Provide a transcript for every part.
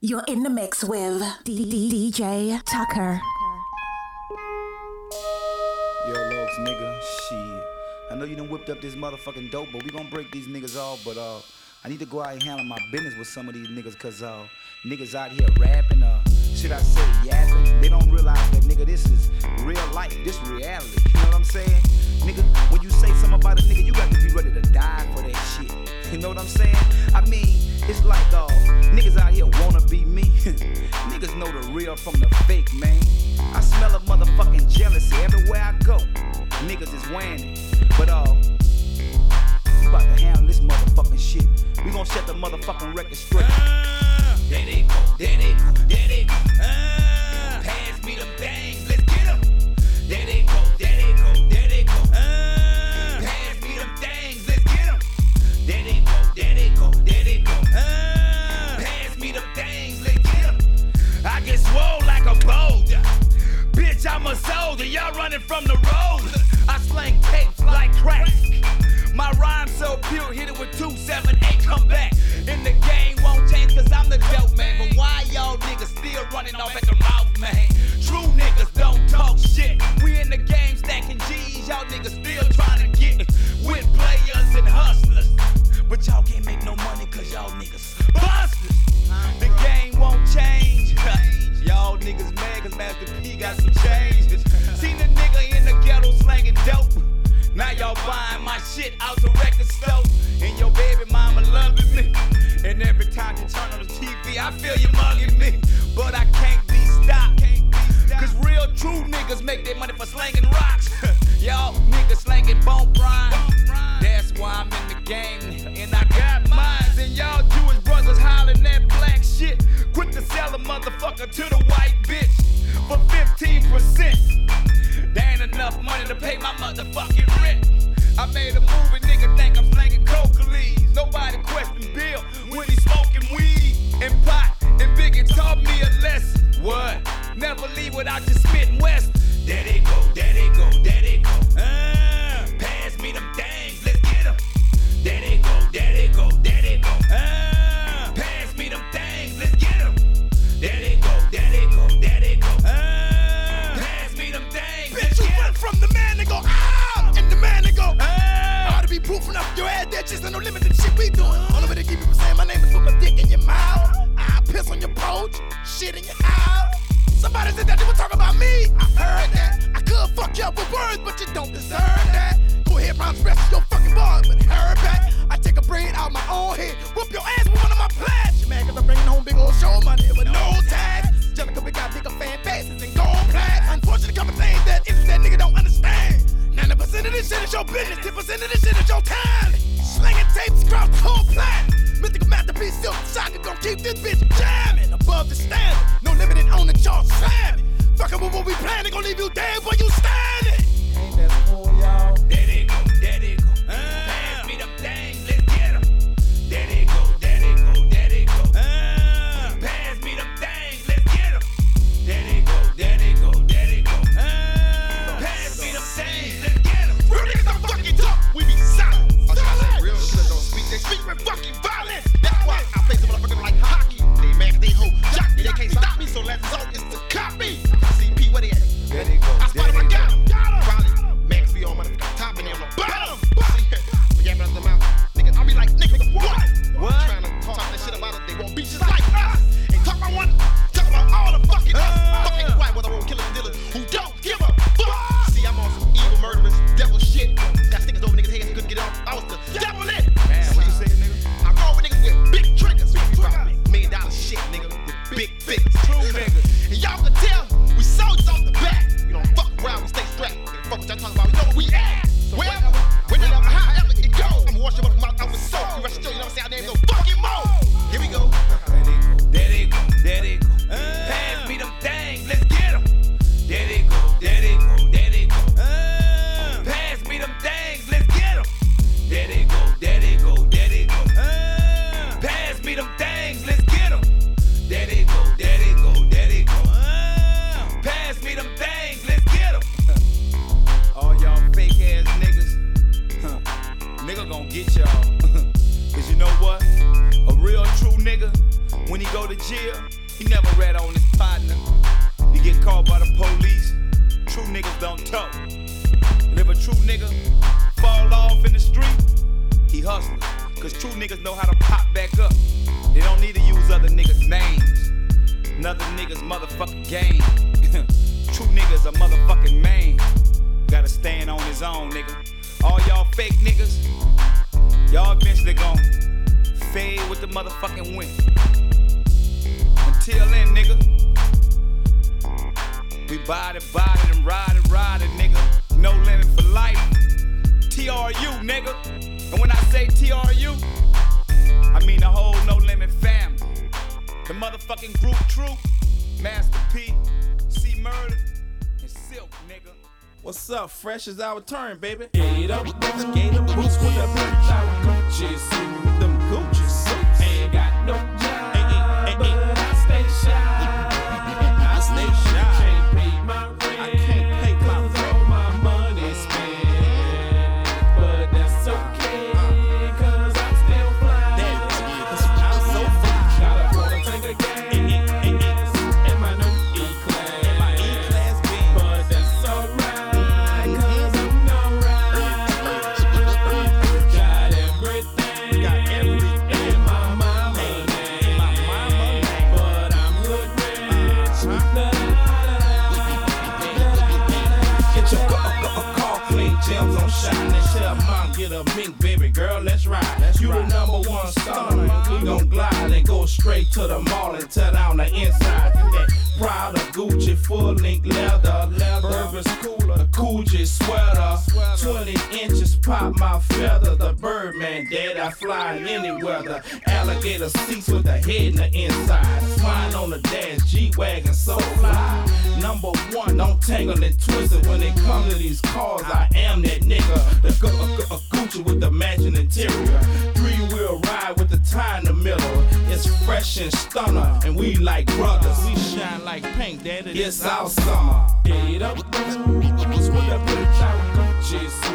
You're in the mix with DJ Tucker. Yo, Lokes, nigga, shit. I know you done whipped up this motherfucking dope, but we gonna break these niggas off. But uh, I need to go out and handle my business with some of these niggas, cause uh, niggas out here rapping, uh, should I say yapping? They don't realize that, nigga, this is real life, this reality. You know what I'm saying? Nigga, when you say something about a nigga, you got to be ready to die for that shit. You know what I'm saying? I mean, it's like uh, niggas out here wanna be me. niggas know the real from the fake, man. I smell a motherfucking jealousy everywhere I go. Niggas is it. But uh, you about to handle this motherfucking shit. We gonna set the motherfucking record straight. Uh, there they go, there they go. Uh, pass me them things, let's get them. There they I'm a soldier, y'all running from the road. I slang tapes like crack. My rhyme so pure, hit it with 278, come back. And the game won't change cause I'm the dope man. But why y'all niggas still running off at the mouth, man? True niggas don't talk shit. We in the game stacking G's, y'all niggas still trying to get with players and hustlers. But y'all can't make no money cause y'all niggas busters. The game won't change. Y'all niggas mad cause Master P got some change. Seen a nigga in the ghetto slanging dope. Now y'all buying my shit out the record store. And your baby mama loving me. And every time you turn on the TV, I feel you mugging me. But I can't be stopped. Cause real true niggas make their money for slanging rocks. y'all niggas slanging bone rhymes. That's why I'm in the game. And I got mines. And y'all Jewish brothers hollering that black shit. Quick to sell a motherfucker to the white bitch for 15%. There ain't enough money to pay my motherfucking rent. I made a movie, nigga think I'm slanging coca leaves. Nobody question Bill when he smoking weed and pot. And Biggie taught me a lesson. What? Never leave without your spitting west. There they go, there they go, there they go. Uh, pass me them things, let's get them. There they go, there they go, there they go. Uh, pass me them things, let's get them. There they go, there they go, there they go. Uh, pass me them things, Bitch, you run from the man and go, ah! And the man and go, Uh, ought to be proofing up your head. There's just no limit to the shit we doing. Only way to keep people saying my name is put my dick in your mouth. I piss on your porch, shit in your house. Somebody said that they would talk about me. I heard that. I could fuck you up with words, but you don't deserve that. Go ahead, round rest your fucking bars, but heard back. I take a braid out my own head, whoop your ass with one of my plats. You mad cause I'm bringing home big old show money with no tax. Just we got bigger fan bases and gold plaques. Unfortunately, come things that interest that nigga don't understand. 90% of this shit is your business, 10% of this shit is your time. Slinging tapes across the whole planet. Mythical masterpiece, silk socket, gon' keep this bitch jamming above the standard. No limited on the chart, slamming. Fucking with what we planning, gon' leave you dead where you standing. Ain't that cool, y'all? There they go, the motherfucking wind. Until then, nigga, we body, body, and ride and ride it, nigga. No limit for life. TRU, nigga. And when I say TRU, I mean the whole No Limit family. The motherfucking group TRU, Master P, C Murder, and Silk, nigga. What's up? Fresh is our turn, baby. Skate up, skate up, boots with a bitch out Gucci Gucci to the mall and tear down the inside. That proud of Gucci, full length leather, Burberry's cooler, Coogi sweater, 20 inches pop my feather. The Birdman, dead, I fly in any weather. Alligator seats with the head in the inside. Swine on the dash, G-Wagon, so fly. Number one, don't tangle and twist it when it comes to these cars. I am that nigga. The gu- gu- gu- Gucci with the matching interior. Wheel ride with the tie in the middle. It's fresh and stunner, and we like brothers. We shine like paint, daddy. It's our summer. Get up, boots with a bitch out Gucci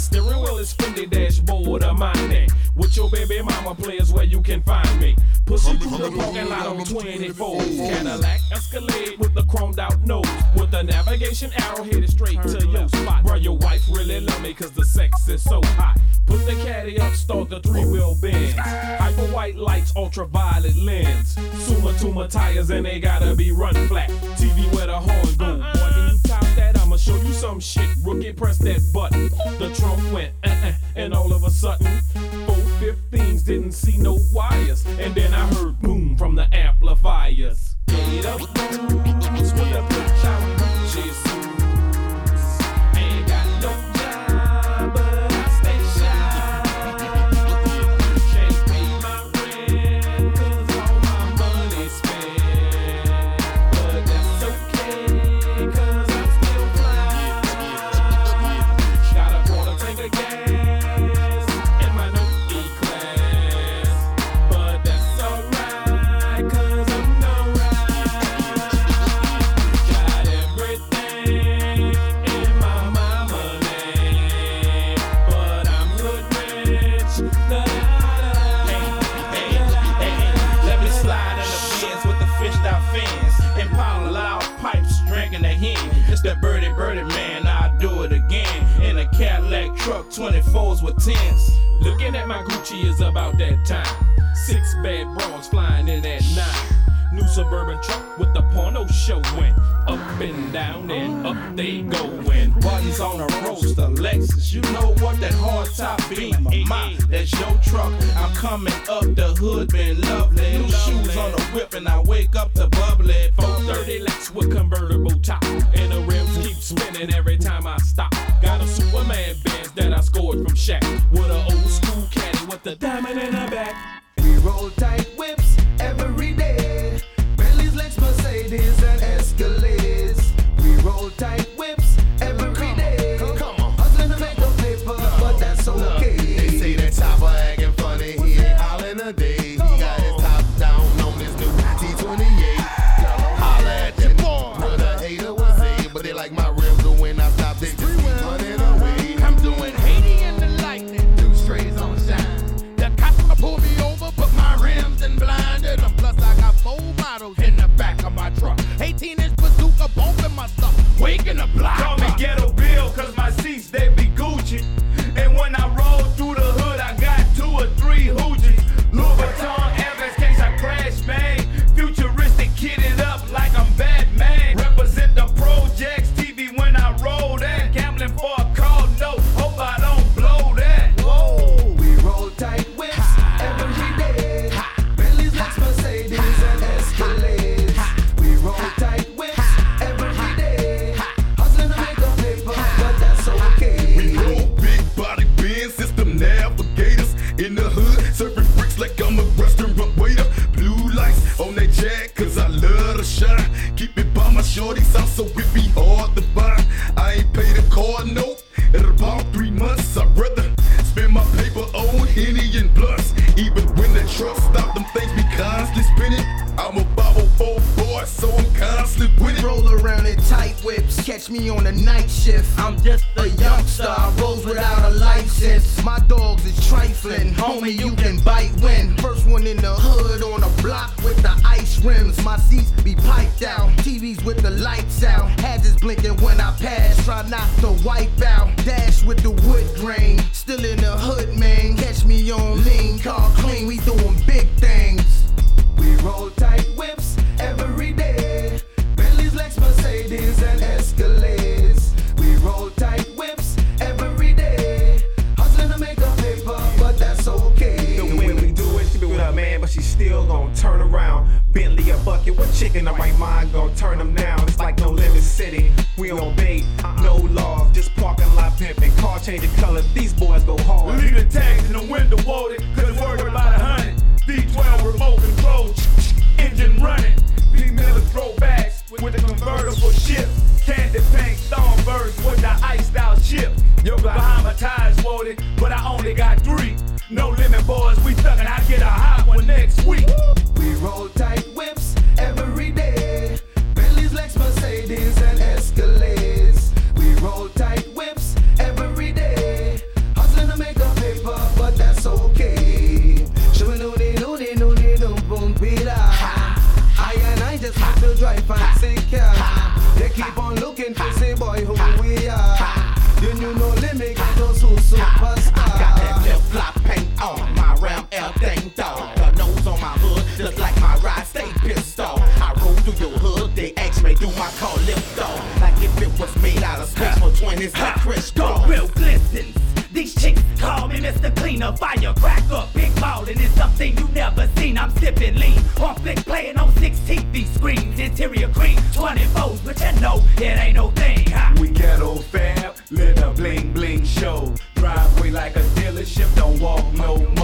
steering wheel is the dashboard of mine. With your baby mama players where you can find me. Pussy through the parking lot on 24. Cadillac Escalade with the chromed out nose. With the navigation arrow headed straight to your spot. Bro, your wife really love me cause the sex is so hot. Put the caddy up, start the three wheel bends. Hyper white lights, ultraviolet lens. Sumitomo tires and they gotta be run flat. TV where the horn go. Show you some shit. Rookie, press that button. The trunk went, uh uh, and all of a sudden, 415s didn't see no wires. And then I heard boom from the amplifiers. Get up, boots with a bitch out Gucci truck, 24s with 10s. Looking at my Gucci is about that time. Six bad bras flying in at nine. New suburban truck with the porno showing. Up and down and up they goin'. Buttons on a roaster, Lexus. You know what that hard top beam of. That's your truck. I'm coming up the hood, been lovely. New shoes on the whip and I wake up the bubbly. 430 Lex with convertible top. And the rims keep spinning every time I stop. Got a Superman Benz that I scored from Shaq. With an old school caddy with the diamond in the back. We roll tight. wig the block. Call me ghetto scene you never seen. I'm sipping lean on flick playing on 16. These screens, interior green, 20 foes, but you know it ain't no thing. Huh? We ghetto fab, lit a bling bling show. Driveway like a dealership, don't walk no more.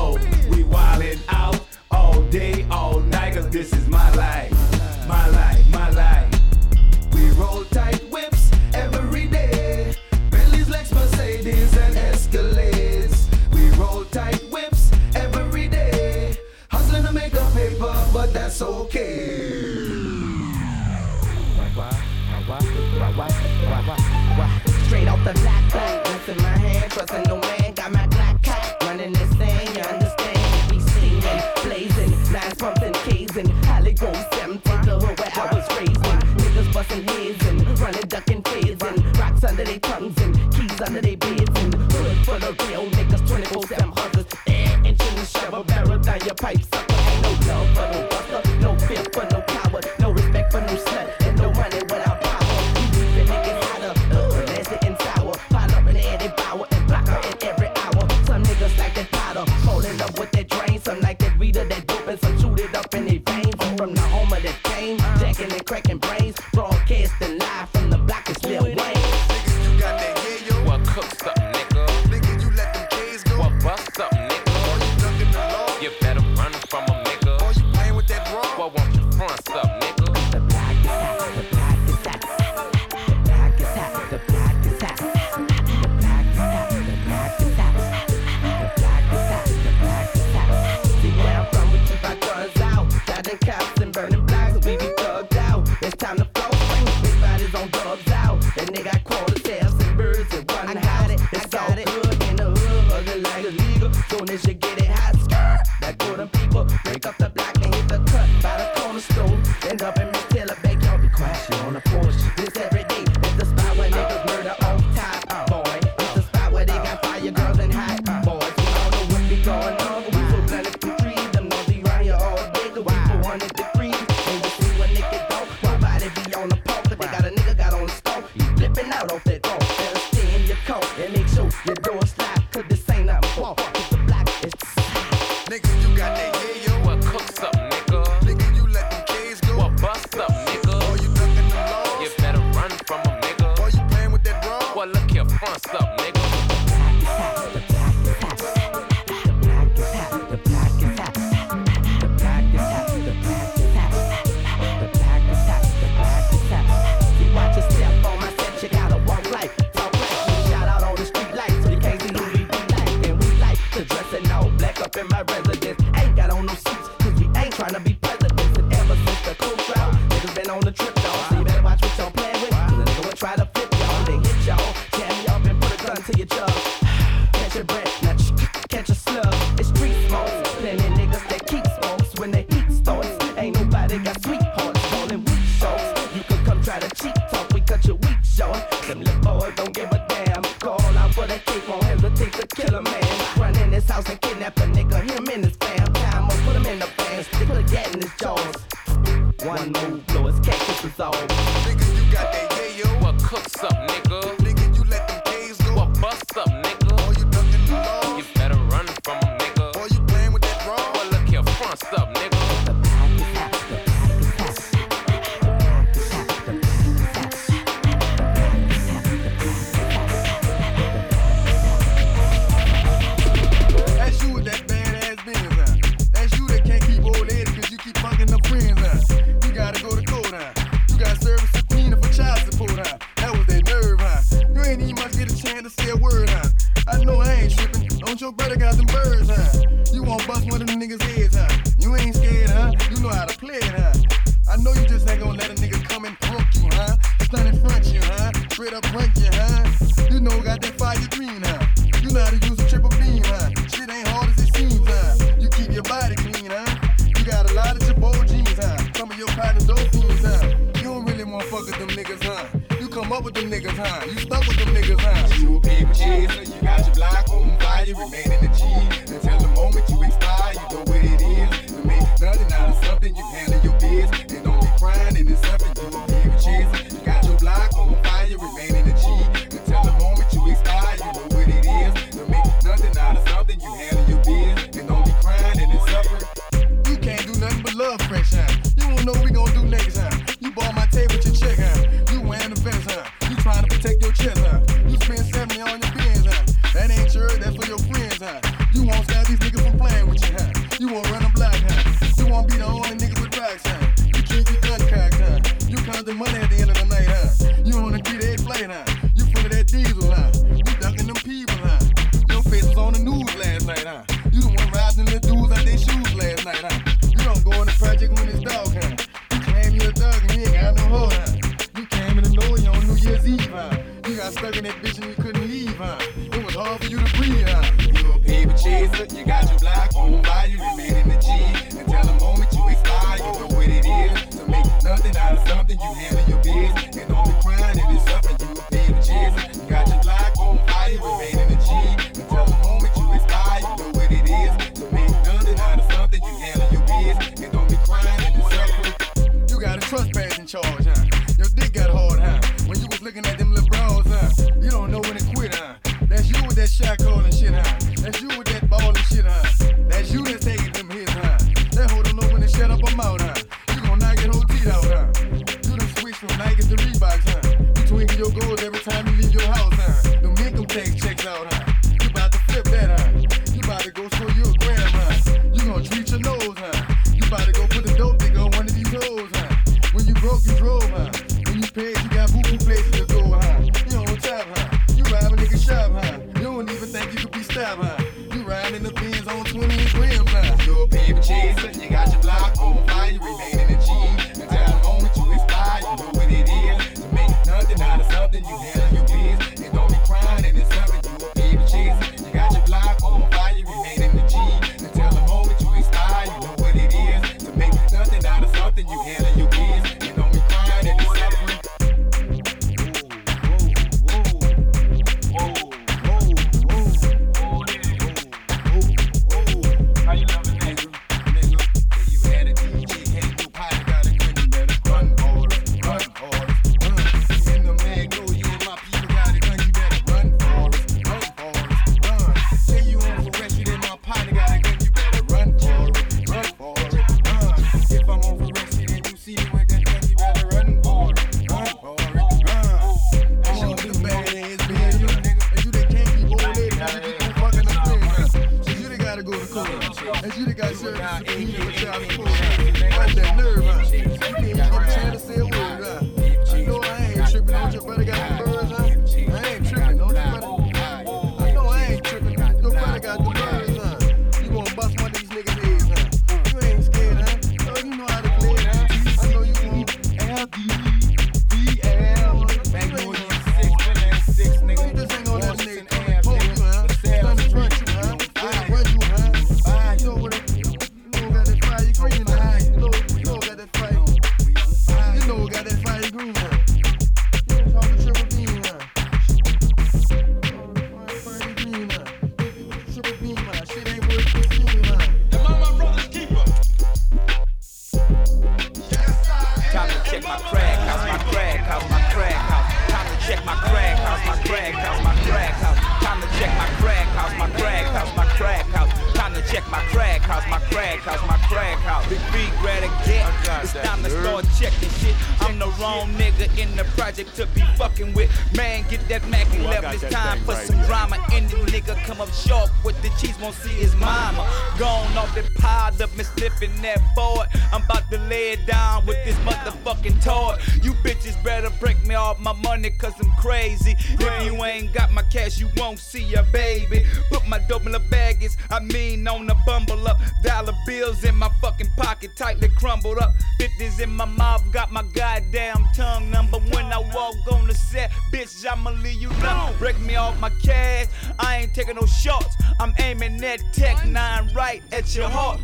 Taking no shots. I'm aiming that tech nine right at your heart.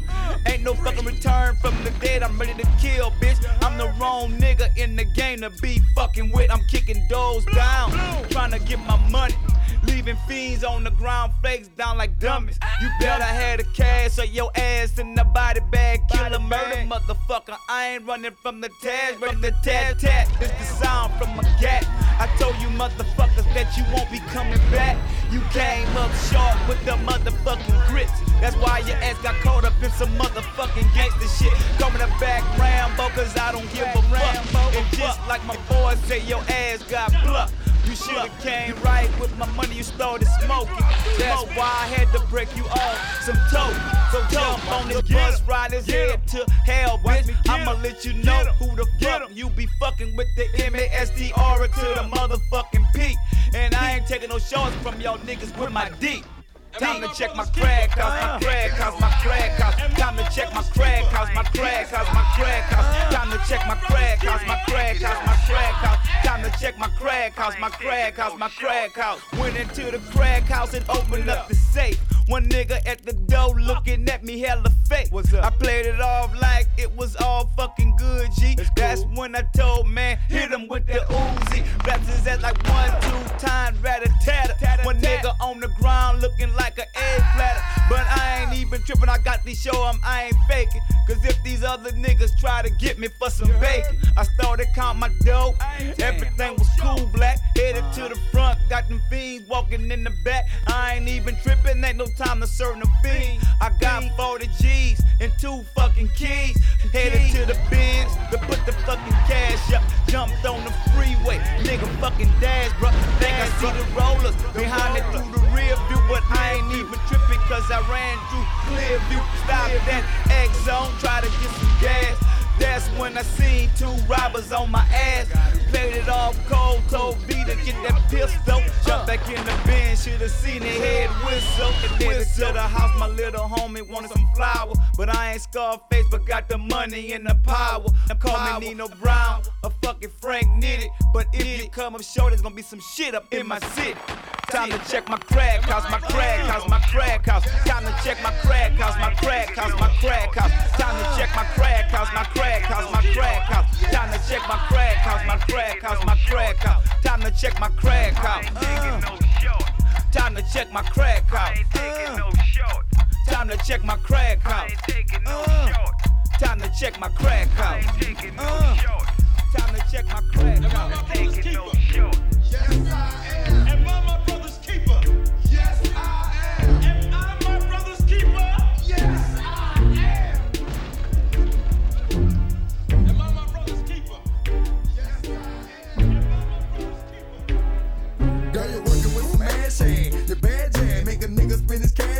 Ain't no fucking return from the dead, I'm ready to kill, bitch. I'm the wrong nigga in the game to be fucking with. I'm kicking doors down, trying to get my money. Leaving fiends on the ground, flakes down like dummies. You better have the cash or your ass in the body bag. Kill a murder, motherfucker. I ain't running from the task, ready to tat tat. It's the sound from a gat. I told you motherfuckers that you won't be coming back. You came up short with the motherfucking grits. That's why your ass got caught up in some motherfucking gangster shit. Come Coming the back Rambo, cause I don't give a fuck. And just like my boys say, your ass got plucked. You should've came right with my money you stole started smoking. That's why I had to break you off some toe. So jump on this bus ride his head to hell, bitch. I'ma let you know who the fuck you be fucking with the M-A-S-T-R to the motherfucking P. And I ain't taking no shots from y'all niggas with my D. Time to check my crack house, my crack house, my crack house. Time to check my crack house, my crack house, my crack house. Time to check my crack house, my crack house, my crack house. Time to check my crack house, my crack house, my crack house. Went into the crack house and opened up the safe. One nigga at the door looking at me hella fake. What's up? I played it off like it was all fucking good, G. That's when I told man, hit him with the Uzi. Raps his ass like one, two times, rat a tatter. One nigga on the ground looking like an egg platter. But I ain't even tripping, I got to show 'em I ain't faking. Cause if these other niggas try to get me for some bacon, I started count my dough. Everything was cool, black. Headed to the front, got them fiends walking in the back. I ain't even tripping, ain't no time to serve no fiend. I got 40 G's and two fucking keys. Headed to the bins to put the fucking cash up. Jumped on the freeway, nigga fucking dash, bruh. Think I see the rollers behind it through the rear view, but I ain't even tripping cause I ran through clear view. Stopped at X zone, try to get some gas. That's when I seen two robbers on my ass. Played it off cold, told B to get that pistol. Jump back in the bin, should've seen the head whistle. And then to the house, my little homie wanted some flour. But I ain't Scarface, but got the money and the power. I call me Nino Brown, a fucking Frank Nitti. But if you come up short, there's gonna be some shit up in my city. Time to check my crack house, my crack house, my crack house. Time to check my crack house, my crack house, my crack house. Time to check my crack house, my crack house, my crack house. Time to check my crack house, my crack house, my crack house. Time to check my crack house. Uh. Time to check my crack house. Uh. Time to check my crack house. Uh. Time to check my crack house. Time to check my crack house. Am I my brother's keeper?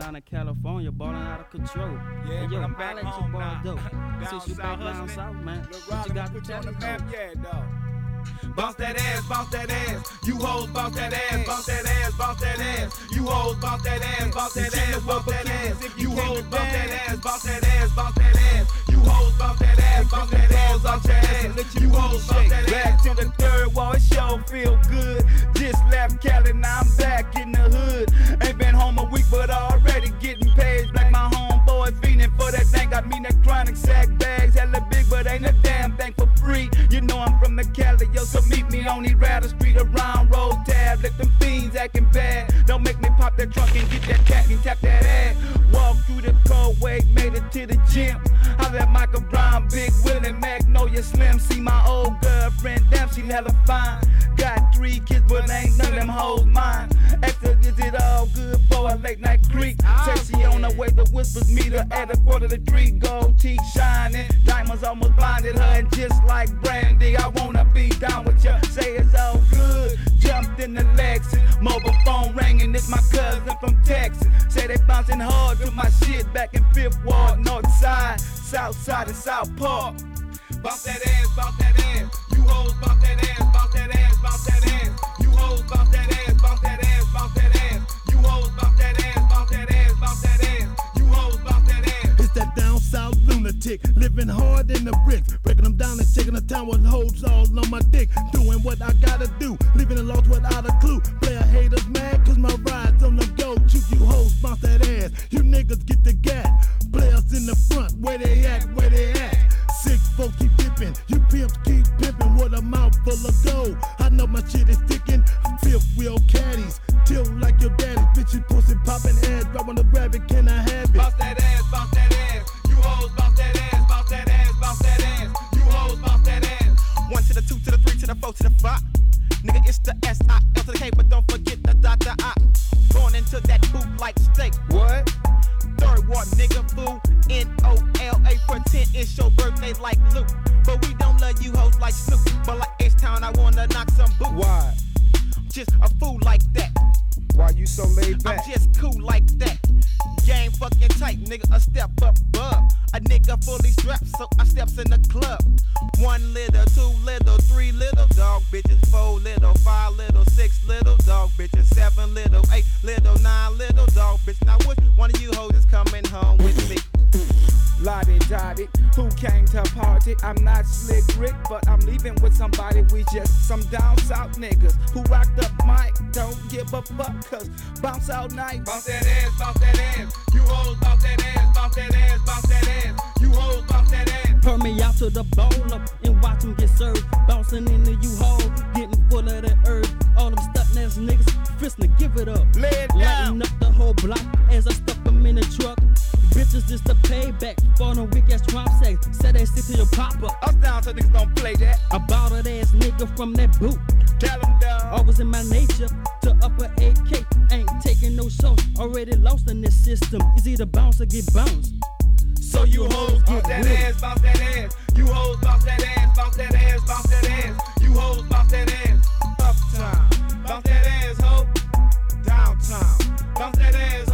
I heard you been out in California, balling out of control. Yeah, but yo, I'm back home now. Down Since you back down south, man, what you got to put you on the map, yeah, dog. Bounce that ass, bounce that ass. You hoes bounce that ass, bounce that ass, bounce that ass. You hoes bounce that ass, bounce that ass, bounce that ass. You hoes bounce that ass, bounce that ass, bounce that ass. You hoes bounce that ass, bounce that ass, bounce that ass. You hoes bounce that ass. Back to the third wall, it sure feel good. Just left Cali, now I'm back in the hood. Ain't been home a week, but already getting paid. Like my homeboy feeding for that thing. Got me that chronic sack bags, hella big, but ain't a damn thing for free. You know I'm from the Cali, yo, so meet me on the Rattle Street around Road Tab. Let them fiends acting bad. Don't make me pop that trunk and get that cat and tap that ass. Walk through the cold way, made it to the gym. I let Michael Brown, Big Willie, Magnolia Slim. See my old girlfriend, damn, she hella fine. Got three kids, but ain't none of them hoes mine. After is it all good for a late night creek? Say she on the way, the whispers meet her at a quarter to three. Gold teeth shining, diamonds almost blinded her, and just like Brandy, I wanna be down with ya. Say it's all good. Jumped in the Lexus, mobile phone ringing. It's my cousin from Texas. Say they bouncing hard to my shit back in Fifth Ward, North Side, South Side, and South Park. Bounce that ass, bounce that ass. You hoes bounce that ass, bounce that ass, bounce that ass. You hoes bounce that ass, bounce that ass, bounce that ass. You hoes bounce that ass, bounce that ass, bounce that ass. You hoes bounce that ass. It's that down south lunatic, living hard in the bricks, breaking them down and shaking the town with hoes all on my dick, doing what I gotta do, leaving the lost without a clue. Player haters mad cause my rides on the go, shoot you hoes, bounce that ass, you niggas get the gat. Players in the front, where they at, where they at. Sick folks keep dipping, you pimps keep pimping with a mouth full of gold. I know my shit is sticking, fifth wheel caddies, tilt like your daddy, bitches pussy popping ass, I wanna grab it, can I have it? Bounce that ass, bounce that ass. You hoes bounce One to the two to the three to the four to the five. Nigga, it's the S I L to the K, but don't forget the dot the I. Going into that boot like steak. What? Third ward nigga fool. N O L A for 10. It's your birthday like Luke. But we don't love you hoes like Snoop. But like H Town, I wanna knock some boots. Why? just a fool like that. Why you so laid back? I'm just cool like that. Game fucking tight, nigga, a step up above. A nigga fully strapped, so I steps in the club. One little, little dog bitches. Now which one of you hoes is coming home with me? Lodi Dodi, who came to party? I'm not slick Rick, but I'm leaving with somebody. We just some down south niggas who rock the mic. Don't give a fuck, cause bounce out night. Bounce that ass, bounce that ass. You hoes bounce that ass, bounce that ass, bounce that ass. You hoes bounce that ass. Turn me out to the bowler and watch him get served. Bouncing in the U-Haul, getting full of that herb. All them stuntin' ass niggas, fistin' give it up. Lay it down. Lighting up the whole block as I stuff them in the truck. Bitches, this the payback for the weak ass trump sex. Said they stick to your papa. Us down so niggas don't play that. I bought that ass nigga from that boot. Tell them down. Always in my nature to upper AK. Ain't taking no shows. Already lost in this system. It's either bounce or get bounced. So you hoes bounce that with ass, bounce that ass. You hoes bounce that ass, bounce that ass, bounce that ass. You hoes bounce that ass. Uptown, bounce that ass, ho. Downtown, bounce that ass,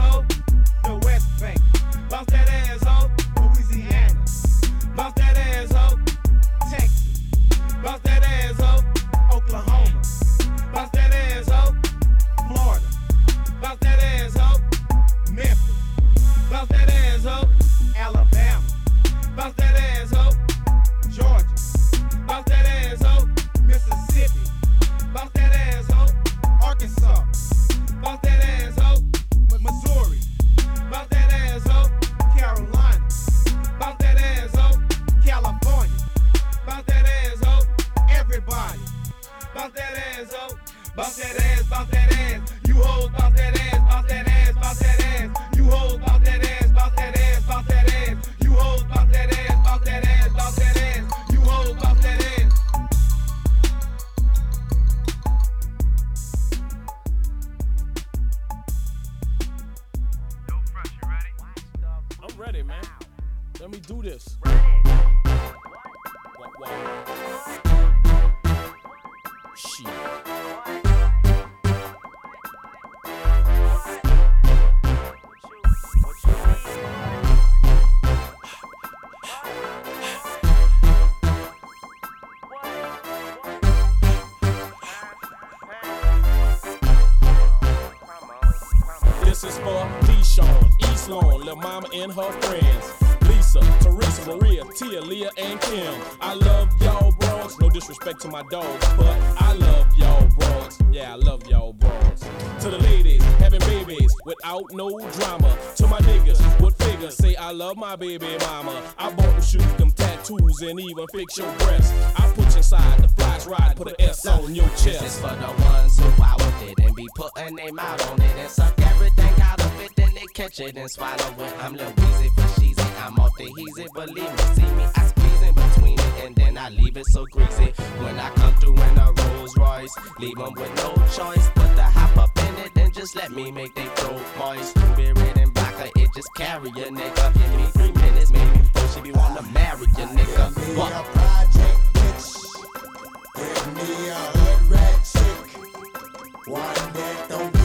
and Kim. I love y'all bros. No disrespect to my dogs, but I love y'all bros. Yeah, I love y'all bros. To the ladies having babies without no drama. To my niggas with figures say I love my baby mama. I bought them shoes, them tattoos, and even fix your breasts. I put you inside the flash ride, put an S on your chest. This is for the ones who out with it and be putting their mouth on it and suck everything out of it, then they catch it and swallow it. I'm Lil Weezy for it. I'm off the heezy, believe me. See me, I and then I leave it so greasy. When I come through in a Rolls Royce, leave 'em with no choice. Put the hop up in it, and just let me make they throat moist. Spirit and vodka, it just carry a nigga. Give me three minutes, maybe before she be wanna marry a nigga. What? project bitch. Give me a hood rat chick. One that don't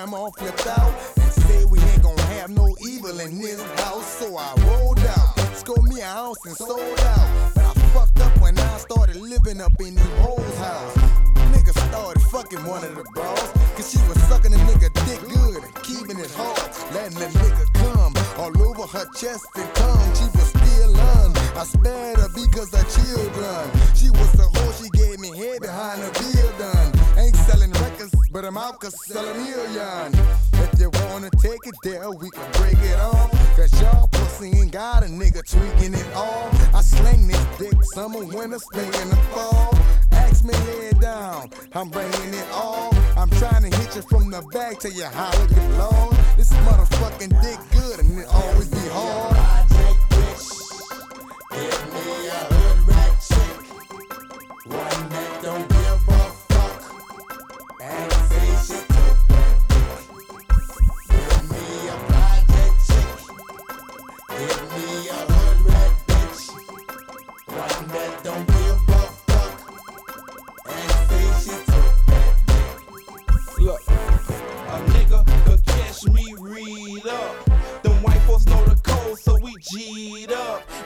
My grandma flipped out and said we ain't gonna have no evil in this house. So I rolled out, scored me a house and sold out. But I fucked up when I started living up in these hoes' house. Nigga started fucking one of the bras. Cause she was sucking a nigga dick good and keeping it hard. Letting the nigga come all over her chest and tongue. She was still on. I spared her because of children. She was the hoe, she gave me head behind the bill done. Selling but I'm out cause sell a million. If you wanna take it there, we can break it off. Cause y'all pussy ain't got a nigga tweaking it all. I sling this dick summer, winter, spring, and the fall. Ask me lay down, I'm bringing it all. I'm trying to hit you from the back till you holler get long. This motherfucking dick good and it always be hard.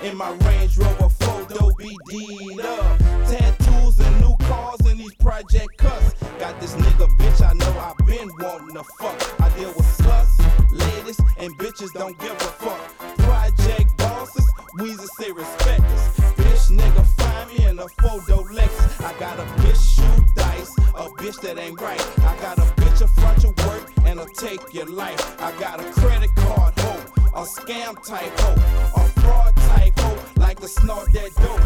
In my Range Rover photo be D'd up. Tattoos and new cars in these project cuts. Got this nigga bitch I know I been wanting to fuck. I deal with sluts, ladies, and bitches don't give a fuck. Project bosses, Weezy say respect us. Bitch nigga find me in a photo Lexus. I got a bitch shoot dice, a bitch that ain't right. I got a bitch a front your work and I'll take your life. I got a credit scam type hoe, a fraud type hoe, like to snort that dope.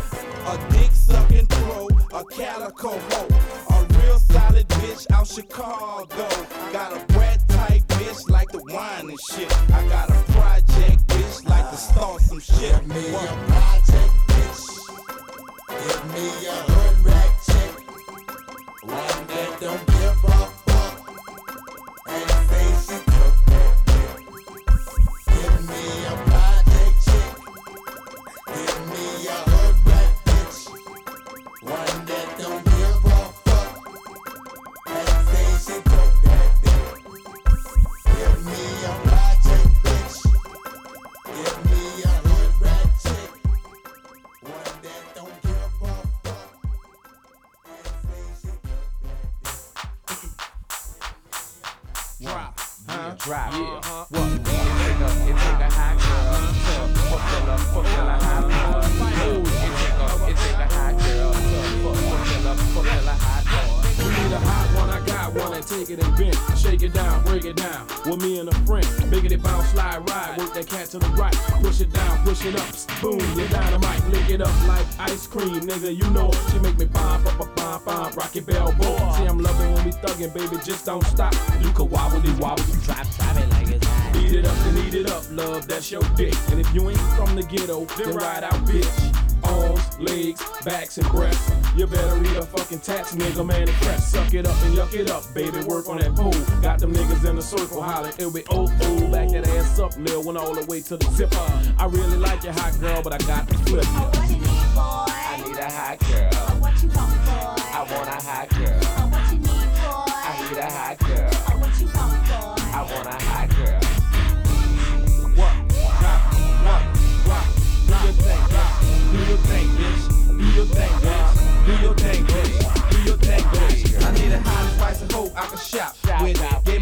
A dick sucking pro, a calico hoe, a real solid bitch out Chicago. Baby. Work on that pole. Got them niggas in the circle hollering. It'll be oh, oh. Back that ass up, Lil. Went all the way to the zipper. I really like your hot girl, but I got to flip.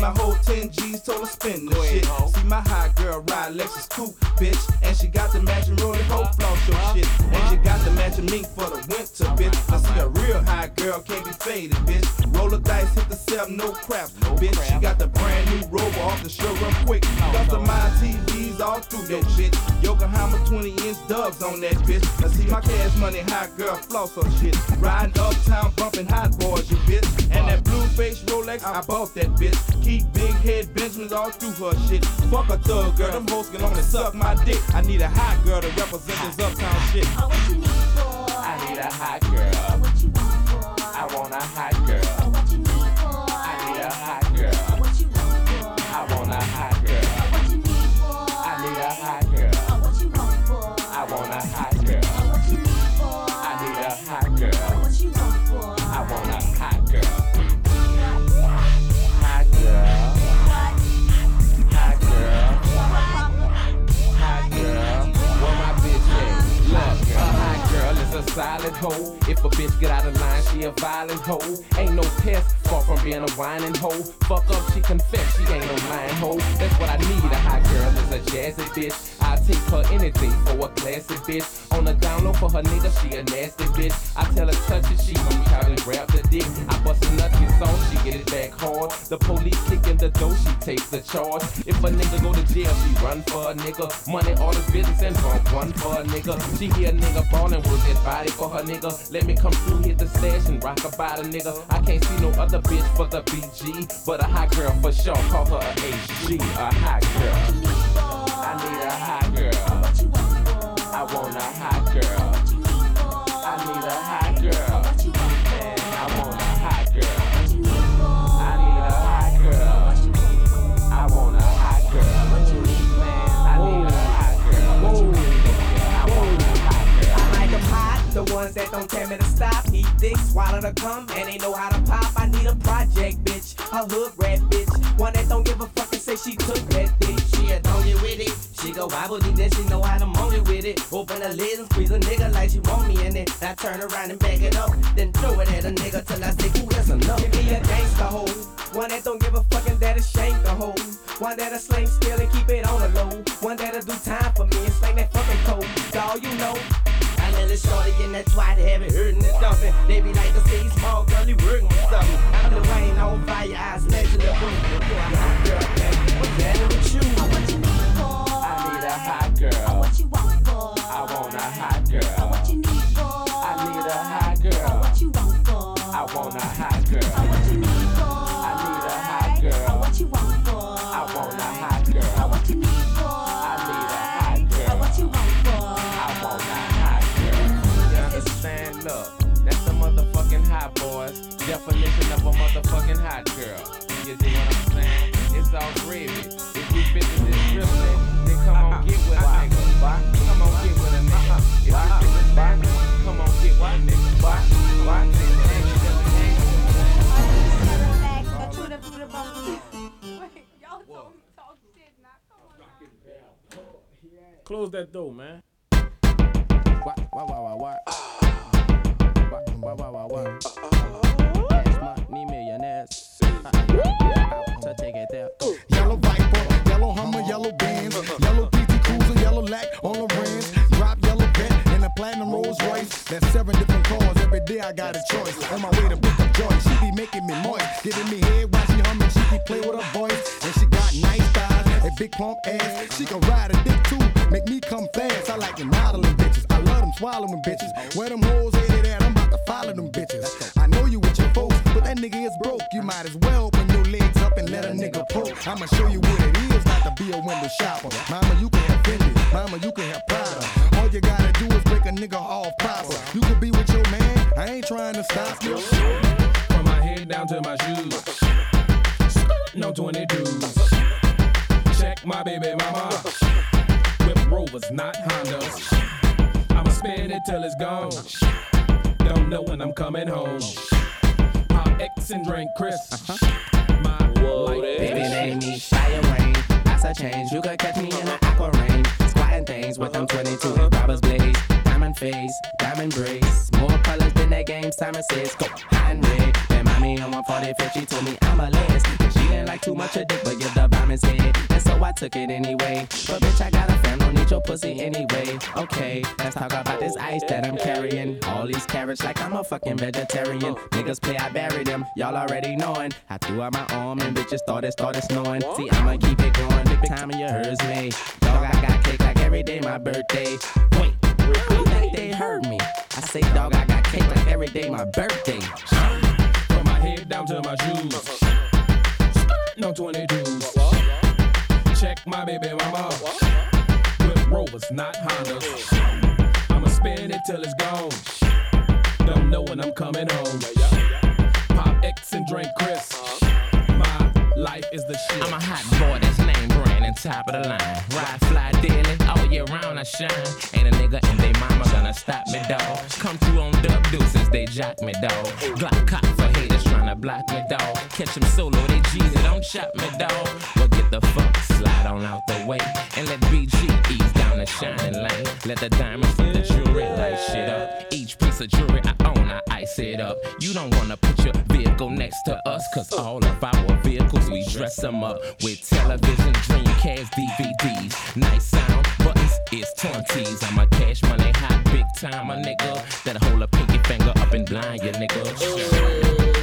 My whole 10 G's, told her spend the shit. See my hot girl ride Lexus coupe, bitch. And she got the matching rolling hope floss your shit. And she got the matching mink for the winter, bitch. I see a real hot girl can't be faded, bitch. Roll the dice, hit the seven, no crap, bitch. She got the brand new rover off the show real quick. Customized TVs all through that shit. Yokohama 20 inch dubs on that bitch. I see my cash money hot girl floss her shit. Riding uptown, bumping hot boys, you bitch. And that blue face Rolex, I bought that bitch. Keep big head Benjamins all through her shit. Fuck a thug girl, them hoes can only suck my dick. I need a hot girl to represent this uptown shit. Oh, I need a hot girl. What you want? I want a hot girl. Solid hoe. If a bitch get out of line, she a violent hoe. Ain't no pest, far from being a whining hoe. Fuck up, she confess, she ain't no lying hoe. That's what I need. A hot girl is a jazzy bitch. I take her anything for a classy bitch. On the down low for her nigga, she a nasty bitch. I tell her touch it, she gon' count and grab the dick. I bust a nut his song, she get it back hard. The police kick in the door, she takes the charge. If a nigga go to jail, she run for a nigga. Money, all the business and bump one for a nigga. She hear a nigga ballin', work that body for her nigga. Let me come through, hit the stash and rock about a nigga. I can't see no other bitch for the BG, but a hot girl for sure. Call her a HG, a hot girl. I need a hot girl. I want a hot ones that don't tell me to stop. Eat dick, swallow the cum, and they know how to pop. I need a project bitch, a hood rat bitch, one that don't give a fuck and say she took that dick. She a get with it. She go wobble, then she know how to moan it with it. Open the lid and squeeze a nigga like she want me in it. I turn around and back it up, then throw it at a nigga till I say, ooh, that's enough. Give me a gangsta hoe, one that don't give a fucking that a shank a hoe. One that'll sling still and keep it on the low. One that'll do time for me and slang that fucking code. All you know. It shorty in that twat, heavy hurting and dumping. They be like to see small girl, he working with something. I'm the rain on fire, I snatch in the boom. Hot girl. You see what I'm saying? It's all gravy. If you bitches is dribbling, then come on get with a nigga. Come on get with a nigga. If you bitches dancing, come on get with a nigga. Why? Close that door, man. Why, why, why, why, why? Why, why, why, why, why? Cash money Yellow Viper, yellow Hummer, yellow Benz, yellow PT Cruiser, yellow lack on the rims, drop yellow vet and a platinum Rolls Royce. That's seven different cars. Every day I got a choice. On my way to pick up joy, she be making me moist, giving me head while she humming. She can play with her voice, and she got nice thighs and big plump ass. She can ride a dick too, make me come fast. I like them modeling bitches. I love them swallowing bitches. Where them hoes headed at? I'm about to follow them bitches. Nigga is broke. You might as well open your legs up and let a nigga poke. I'ma show you what it is not to be a window shopper. Mama, you can have Fendi. Mama, you can have Prada. All you gotta do is break a nigga off proper. You can be with your man. I ain't trying to stop you. From my head down to my shoes. No 22s. Check my baby mama. Whip Rovers, not Hondas. I'ma spend it till it's gone. Don't know when I'm coming home. Pop X and drink Chris. Uh-huh. My life Baby, name me fire rain. That's a change. You could catch me in an aqua rain. Squatting things with them 22 and robbers blaze. Diamond face, diamond braids. More colors than that game. Simon says, go high and red. And mommy on my 45, she told me I'm a. And she didn't like too much of dick, but give the diamonds head. And so I took it anyway. But bitch, I got a fan, your pussy anyway. Okay, let's talk about this ice that I'm carrying. All these carrots like I'm a fucking vegetarian. Niggas play, I bury them. Y'all already knowing. I threw out my arm and bitches started, started snowing. See, I'ma keep it going. Big time of your hers me. Dog, I got cake like every day my birthday. Wait, I think they heard me. I say, dog, I got cake like every day my birthday. From my head down to my shoes. No 22s. Check my baby mama. Rovers, not Hondas. I'ma spend it till it's gone. Don't know when I'm coming home. Pop X and drink Chris. My life is the shit. I'm a hot boy that's name brand and top of the line. Ride fly daily, all year round I shine. Ain't a nigga and they mama gonna stop me, dawg. Come through on dub deuces, they jock me, dawg. Glock cock for haters tryna block me, dawg. Catch them solo, they G's, don't chop me, dawg. But get the fuck, slide on out the way. And let the diamonds and the jewelry light shit up. Each piece of jewelry I own, I ice it up. You don't wanna put your vehicle next to us, cause all of our vehicles, we dress them up with television, Dreamcast, DVDs. Nice sound, buttons is 20s. I'm a cash money hot, big time, a nigga. That'll hold a pinky finger up and blind you, nigga.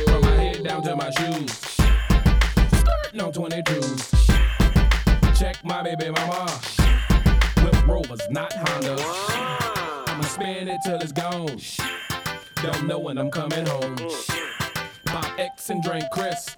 From my head down to my shoes. No 22s. Check my baby mama. When I'm coming home. Pop X and drink Chris.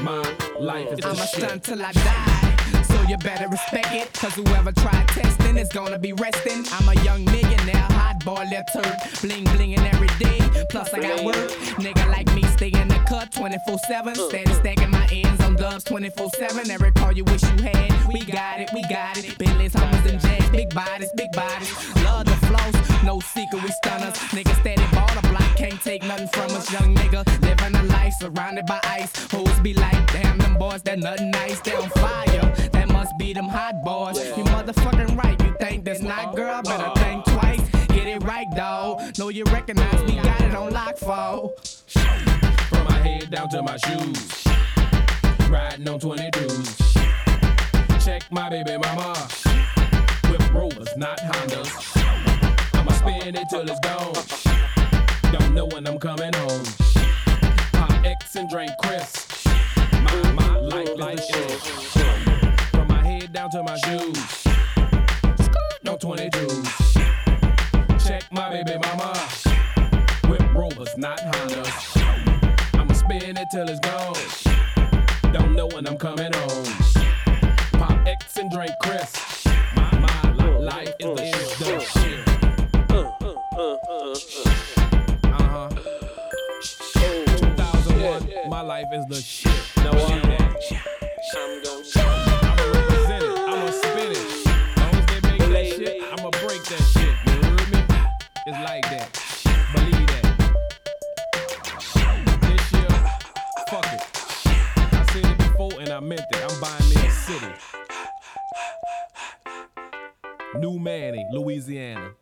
My life is I'ma stunt till I die. So you better respect it. Cause whoever tried testing is gonna be resting. I'm a young millionaire, hot boy, left turd. Bling blingin' every day. Plus I got work. Nigga like me stay in the cut 24 7. Steady stacking my ends on dubs 24 7. Every call you wish you had. We got it, we got it. Bentleys, Hummers, and Jazz. Big bodies, big bodies. Love the flows. No secret, we stunners. Nigga steady ball the block. Can't take nothing from us. Young nigga living a life surrounded by ice. Hoes be like, damn, them boys, that nothing nice. They on fire. That must be them hot boys. You motherfucking right. You think that's not girl, better uh-uh. think twice. Get it right, dawg. Know you recognize me, got it on lock, fall. From my head down to my shoes. Riding on 22s. Check my baby mama. Whip rovers, not Hondas. I'ma spin it till it's gone. Don't know when I'm coming home. Pop X and drink Chris. My, my life, life is From my head down to my shoes. On 22s. Check my baby mama. Whip rovers, not Hondas. I'ma spin it till it's gone. Don't know when I'm coming home. Pop X and drink Chris. My, my life is the, is the shit. Uh huh. 2001, my life is the shit. No, I'm I'm gonna represent it. I'ma spin it. Long as they make that shit, I'ma break that shit. You heard me? It's like that. Believe that. This year, fuck it. I said it before and I meant it. I'm buying me a city. New Manny, Louisiana.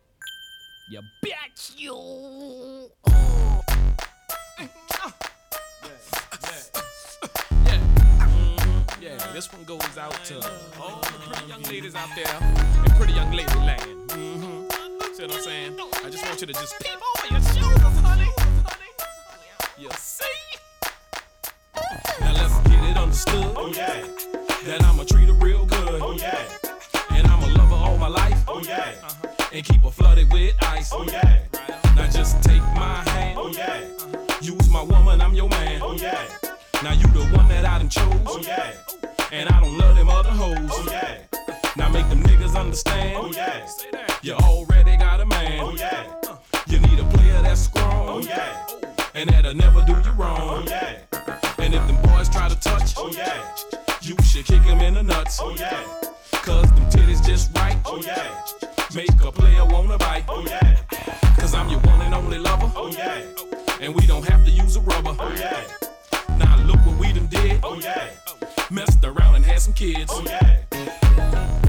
You bitch, you. This one goes out to all the pretty young ladies out there in pretty young lady land. Mm-hmm. See what I'm saying? I just want you to just peep over your shoulders, honey. You see? Now let's get it understood. Oh yeah. That I'ma treat her real good. Oh yeah. And I'ma love her all my life. Oh yeah. And keep her flooded with ice. Oh yeah. Now just take my hand. Oh yeah. Use my woman, I'm your man. Oh yeah. Now you the one that I done chose. Oh yeah. And I don't love them other hoes. Oh yeah. Now make them niggas understand. Oh yeah. You already got a man. Oh yeah. You need a player that's strong. Oh yeah. And that'll never do you wrong. Oh yeah. And if them boys try to touch, oh yeah. You should kick them in the nuts. Oh yeah. Cause them titties just right. Oh yeah. Make a player wanna bite. Oh yeah. Cause I'm your one and only lover. Oh yeah. And we don't have to use a rubber. Oh yeah. Now look what we done did. Oh yeah. Messed around and had some kids. Oh yeah.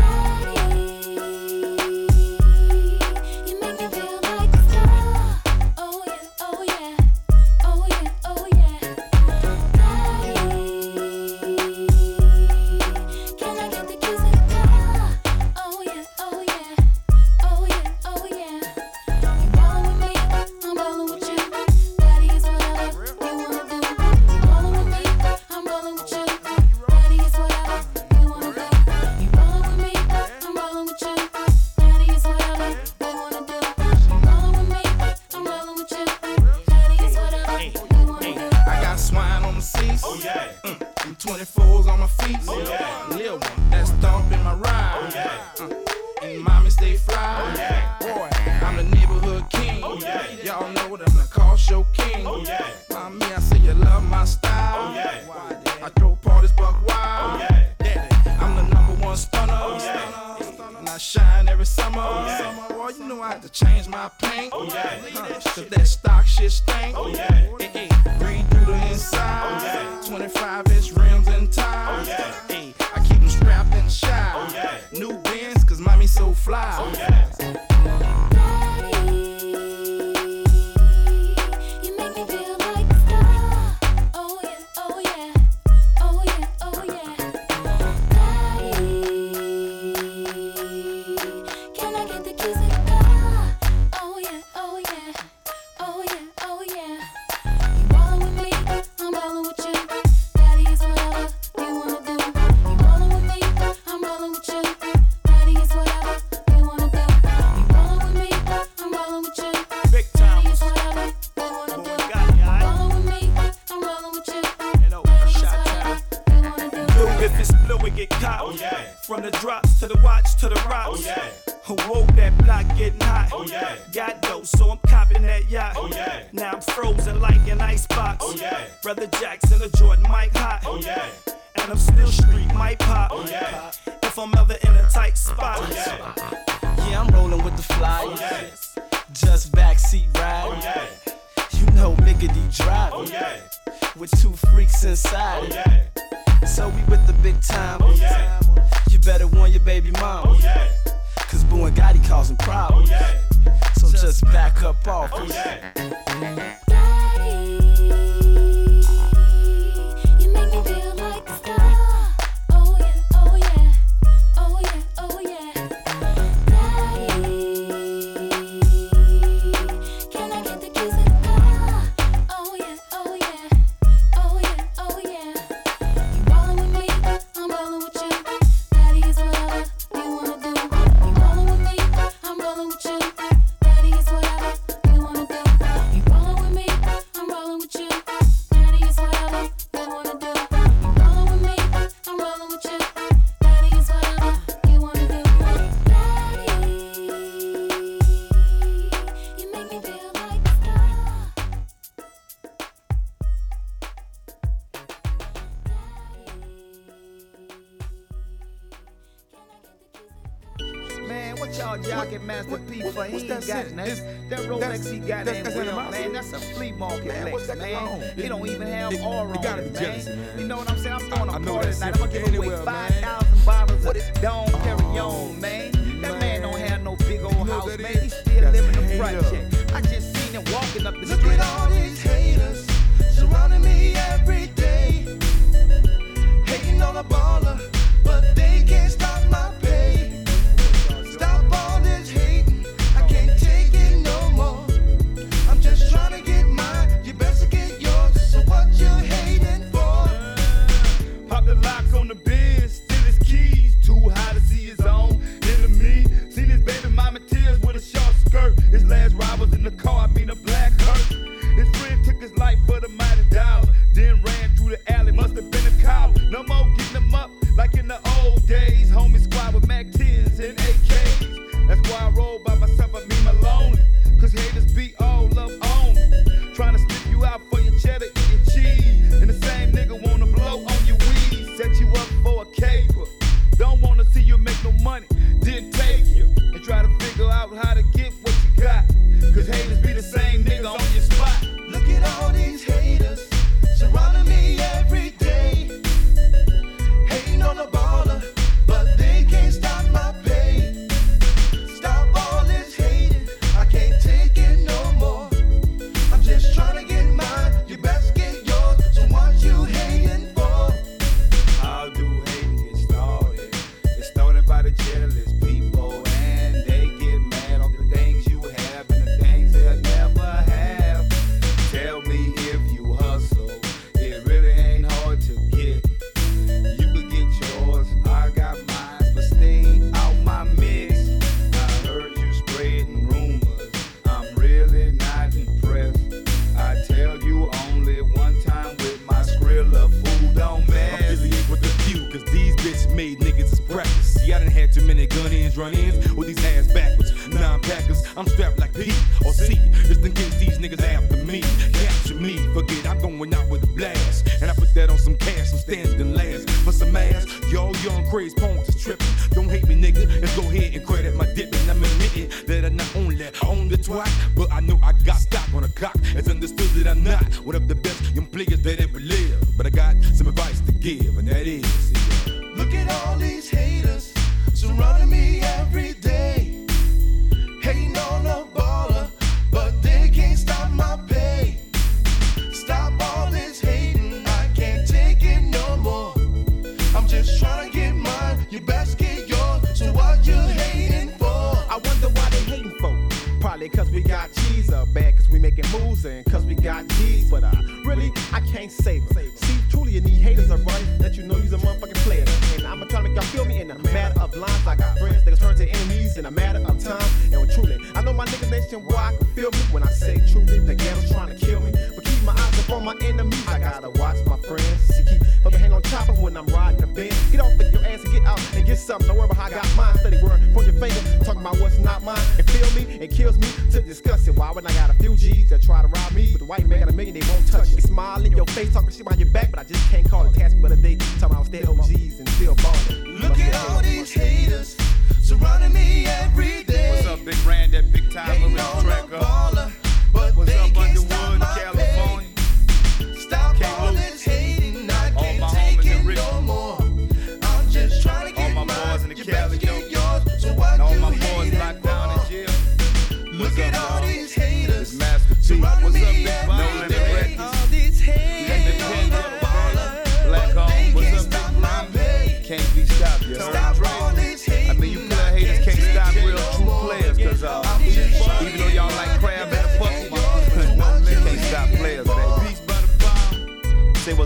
something. Don't worry about how I got mine. Study word from your finger. talk about what's not mine. It feel me, it kills me to discuss it. Why when I got a few G's that try to rob me? But the white man got a million, they won't touch it. Smile in your face, talking shit behind your back, but I just can't call it task. But they talking about stay OGs and still ballin'. Look at all these haters surrounding me every day. What's up, Big Rand, that big time? Baller, but What's up, Underwood?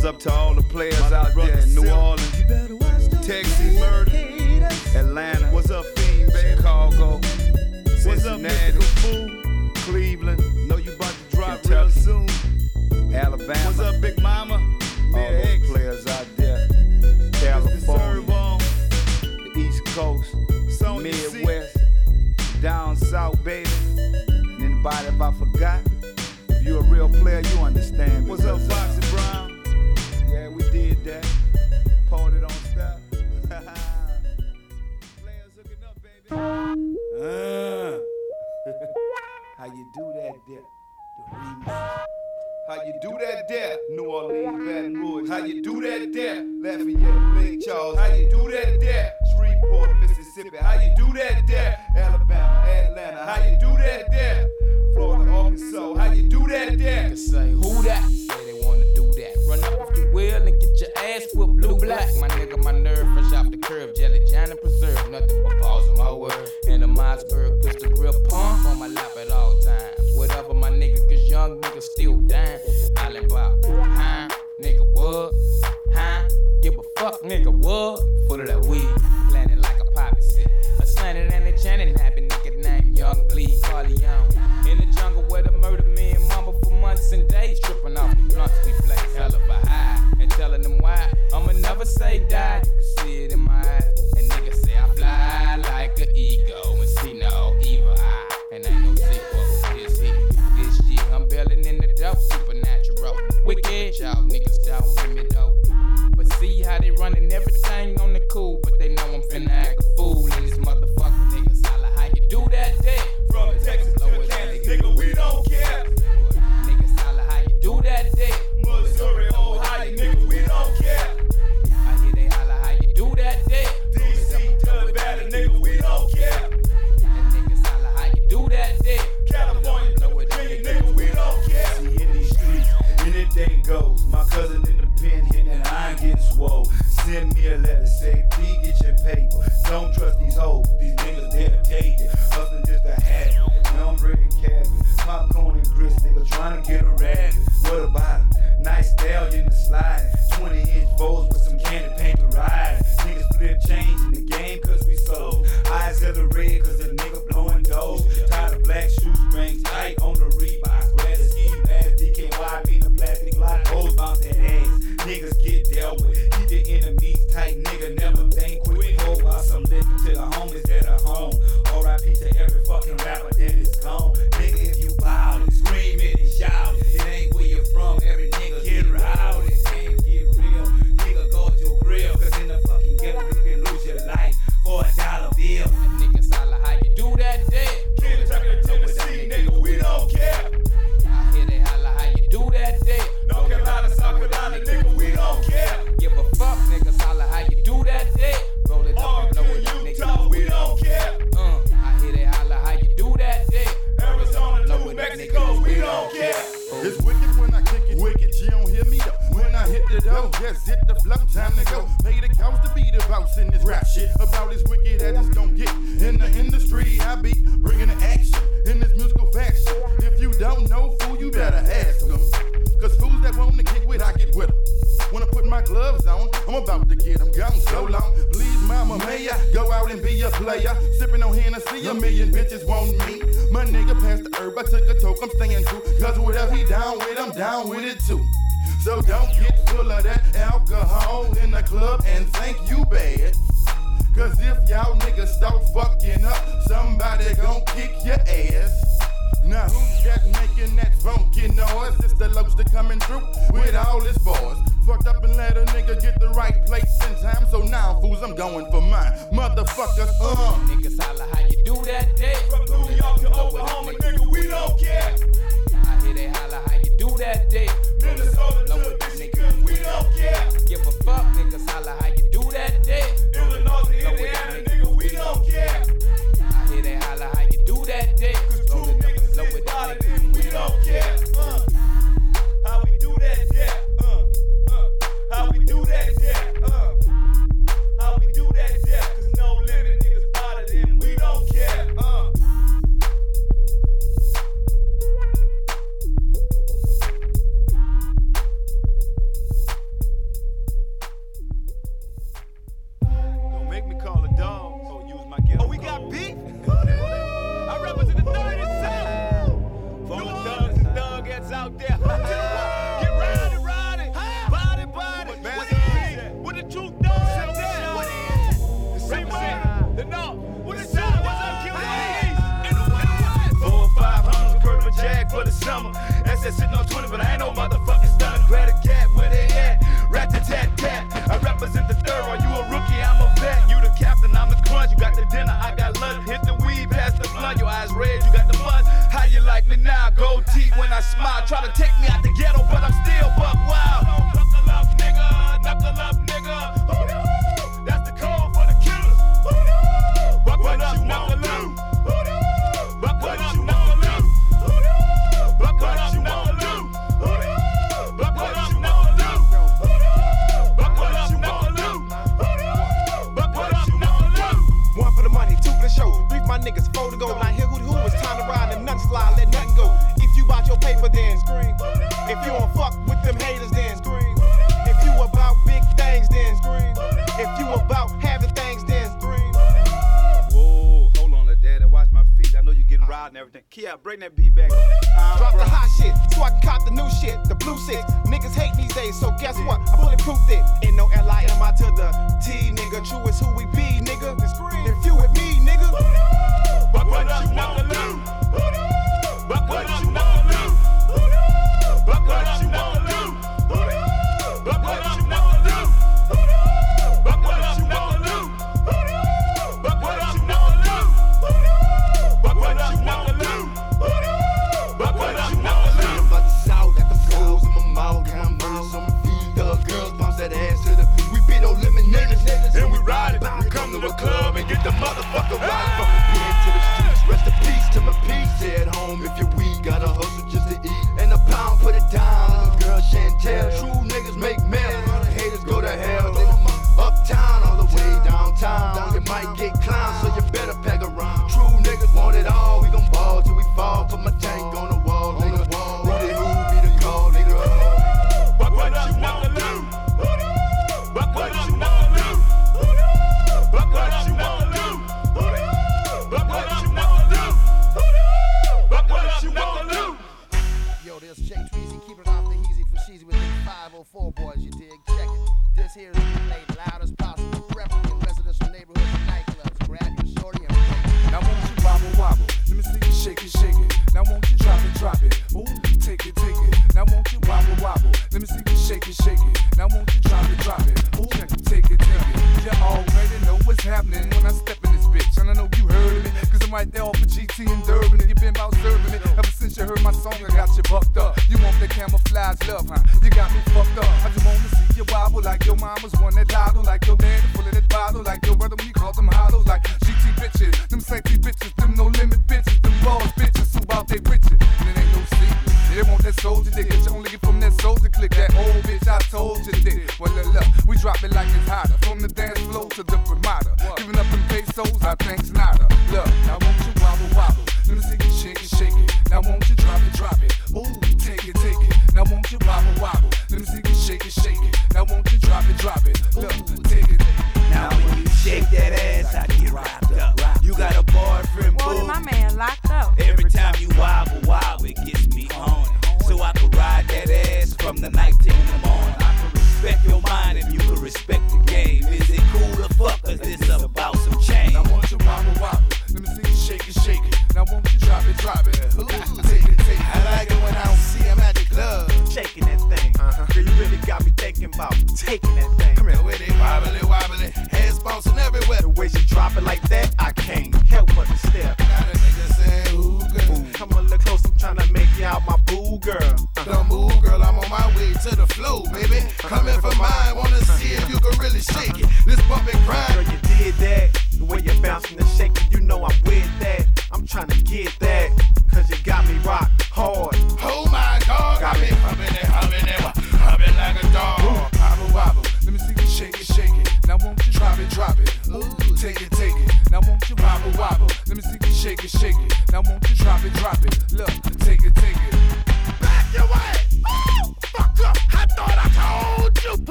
goes up to all the players My out there in New Orleans, Texas, murder, Atlanta. What's up, Fiend, baby? Chicago, Cincinnati, fool? Cleveland. Know you about to drop Kentucky. real soon. Alabama. What's up, Big Mama? All the players out there. California, the, East Coast, Sony Midwest, down south, baby. And anybody if I forgot, if you a real player, you understand. What's up, Foxy Brown? that there. How you do that there, New Orleans, Baton Rouge. How you do that there, Lafayette, Lake Charles. How you do that there, Shreveport, Mississippi. How you do that there, Alabama, Atlanta. How you do that there, Florida, Arkansas. How you do that there? Say who that? Say they wanna do that. Run up the wheel and get your ass whipped blue black. My nigga, my nerve fresh off the curve, jelly and preserve. Nothing but balls in my word. And a Mossberg pistol grip pump on my lap at all times for my nigga, cause young niggas still dying. Hollin' about, huh? Nigga, what? Huh? Give a fuck, nigga, what? Full of that weed, planning like a poppy seed. A slanted and a chanting happy nigga named Young Bleed Carleone. In the jungle where the murder men mama for months and days, tripping off the blunts we play. Hell of a high, and tellin' them why. I'ma never say die, you can see it in my eyes. And niggas say I fly like an eagle. yo. Supernatural, wicked. Y'all niggas down with me though. But see how they running everything on the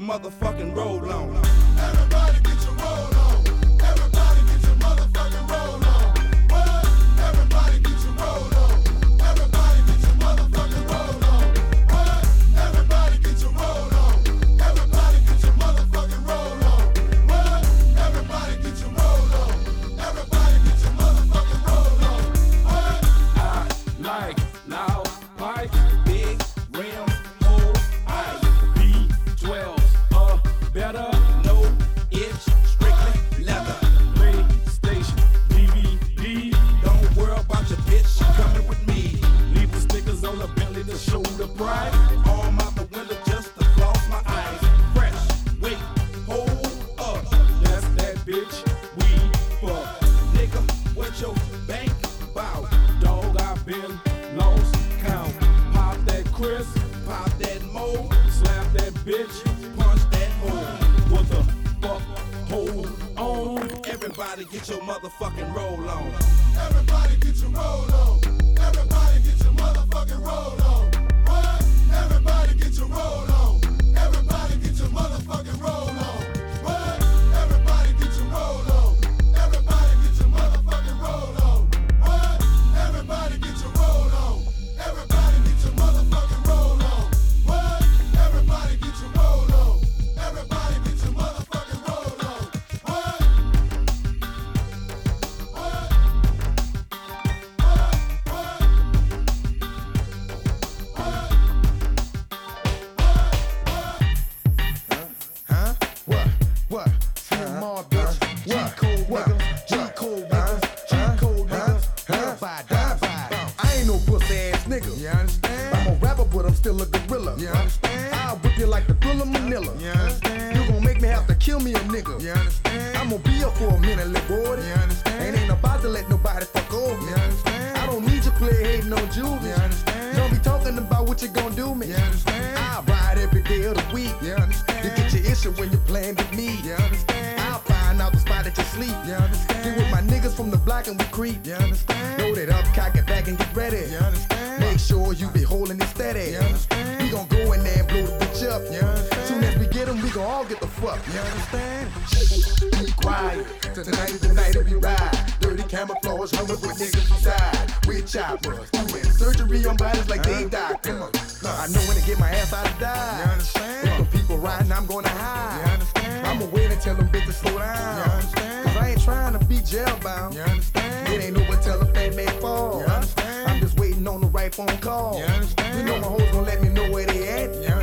motherfucking roll on. so I'll get the fuck. You understand? Shh, be quiet. Tonight is the night that we ride. Dirty camouflage, hung up with niggas inside. With choppers, doing surgery on bodies like uh, they on. I know when to get my ass out of die. You understand? If the people riding, I'm gonna hide. You understand? I'ma wait and tell them bitches slow down. You understand? Cause I ain't trying to be jailbound. You understand? It ain't over till the fame may fall. You understand? I'm just waiting on the right phone call. You understand? You know my hoes gonna let me know where they at. You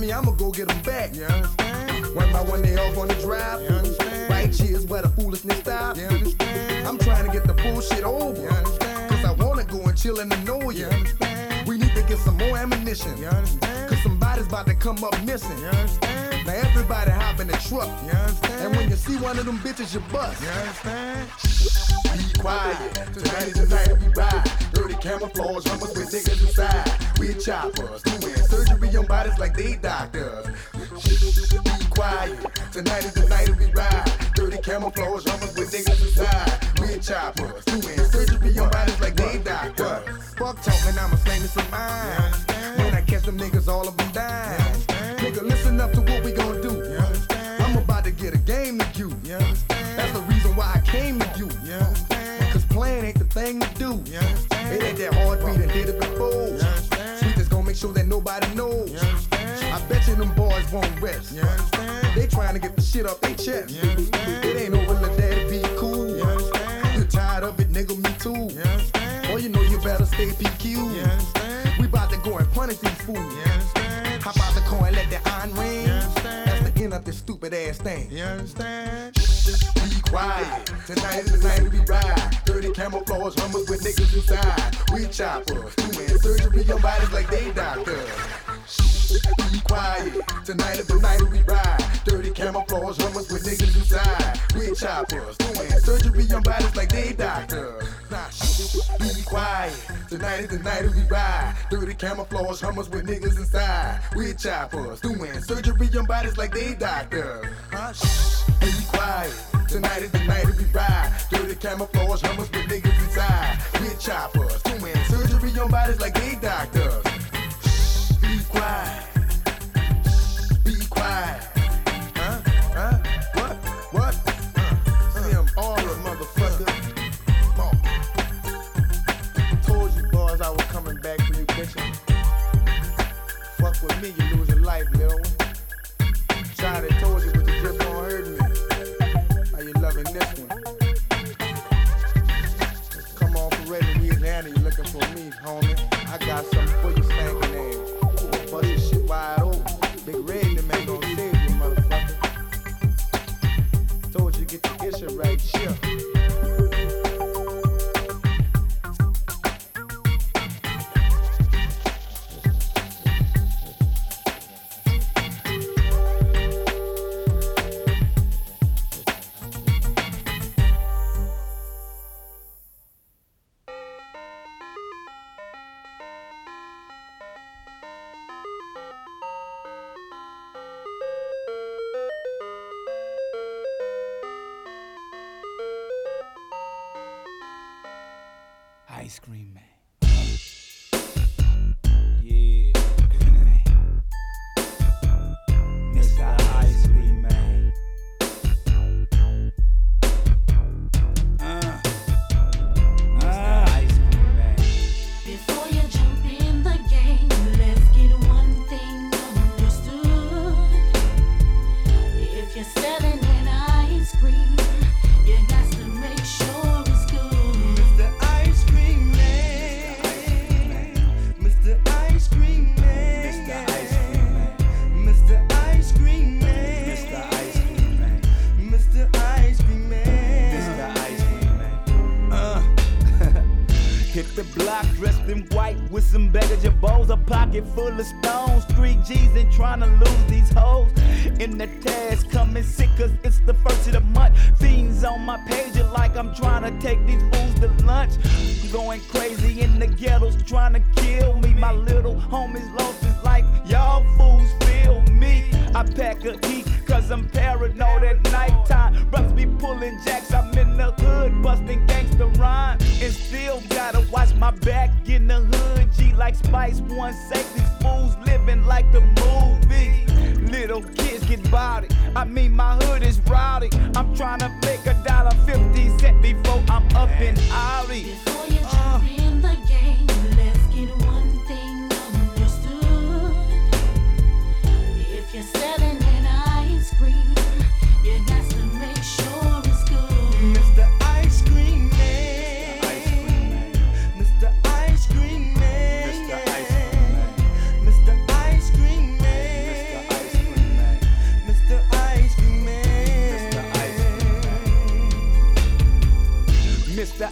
me, I'ma go get them back. You understand? One by one, they off on the drive. You understand? Right here's where the foolishness stops. You understand? I'm trying to get the bullshit over. You understand? Cause I wanna go and chill and annoy you. you understand? We need to get some more ammunition. You understand? Cause somebody's about to come up missing. You understand? Now everybody hop in the truck. You understand? And when you see one of them bitches, you bust. You understand? Be quiet. Tonight is the night to be by. Dirty camouflage, rumbles with niggas inside. We choppers doing surgery on bodies like they doctors. Be quiet. Tonight is the night to be by. Dirty camouflage, rumbles with niggas inside. We choppers doing surgery on bodies like they doctors. Fuck talking, I'ma slam some eyes. When I catch them niggas, all of them die. Thing to do. It ain't that hard beat and did it before. Sweet is gonna make sure that nobody knows. I bet you them boys won't rest. They trying to get the shit off their chest. It ain't over, let that be cool. You tired of it, nigga, me too. Or you know you better stay PQ. We about to go and punish these fools. Hop out the car and let the iron ring. That's the end of this stupid ass thing. You understand? Quiet. Tonight is the night we ride. Dirty camouflage hummers with niggas inside. We choppers. Doing surgery on bodies like they doctors. Shh, Be quiet. Tonight is the night we ride. Dirty camouflage hummers with niggas inside. We choppers. Doing surgery on bodies like they doctors. Be quiet. Tonight is the night of we ride. Dirty camouflage hummers with niggas inside. We choppers. Doing surgery on bodies like they doctors. Huh? Shh. Be quiet. Tonight is the night of we ride. Dirty camouflage hummers with niggas inside. We choppers. Doing surgery on bodies like they doctors. With me, you lose your life, little one. Tried told you, but you just won't hurt me. How you loving this one? Come on, in Louisiana, you looking for me, homie. I got something for you, spanking ass. Bust your shit wide open. Big Red, the man gon' save you, motherfucker. Told you, get the issue right, chill.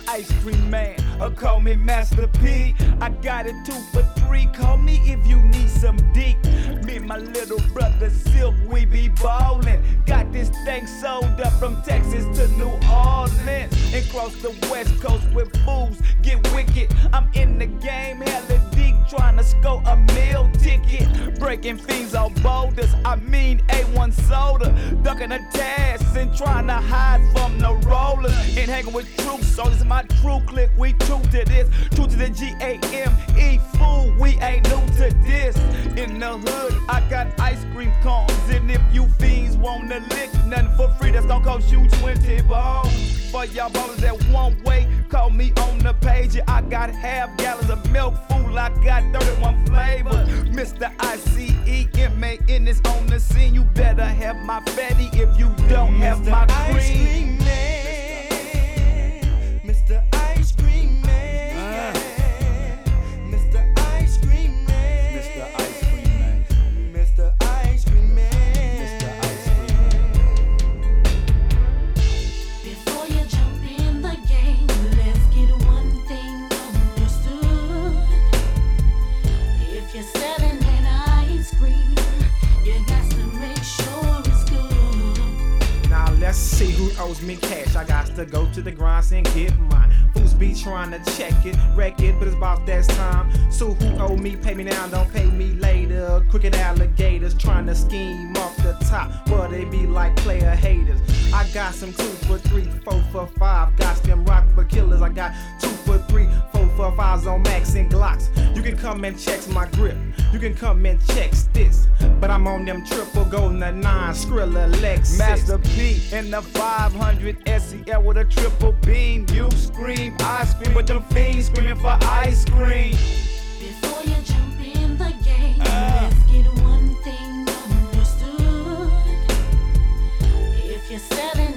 Ice Cream Man. Or call me Master P. I got it two for three. Call me if you need some deep. Me and my little brother Silkk, we be ballin'. Got this thing sold up from Texas to New Orleans. And cross the west coast with fools get wicked. I'm in the game, hella deep, trying to score a meal ticket. Breaking things on boulders, I mean A1 soda. Ducking the tasks and trying to hide from the rollers. And hanging with troops, so this is my true click. We true to this, true to the G A M E fool. We ain't new to this. In the hood, I got ice cream cones. And if you fiends wanna lick nothing for free, that's gonna cost you 20 bones. For y'all ballers that one way. Call me on the page. Yeah, I got half gallons of milk fool. I got 31 flavors. Mr. I-C-E-M-A in this on the scene. You better have my fatty if you don't have my Ice cream. See who owes me cash. I got to go to the grinds and get mine. Fools be trying to check it, wreck it, but it's about that time. So who owe me? Pay me now, don't pay me later. Crooked alligators trying to scheme off the top, but they be like player haters. I got some two for three, four for five. Got them rock for killers. I got two for three, four for fives on Max and Glocks. You can come and check my grip. You can come and check this. But I'm on them triple golden nine Skrilla Lexus. Master P in the 500 SEL with a triple beam. You scream, I scream, but them fiends screaming for ice cream. Before you jump in the game, let's get one thing understood. If you're selling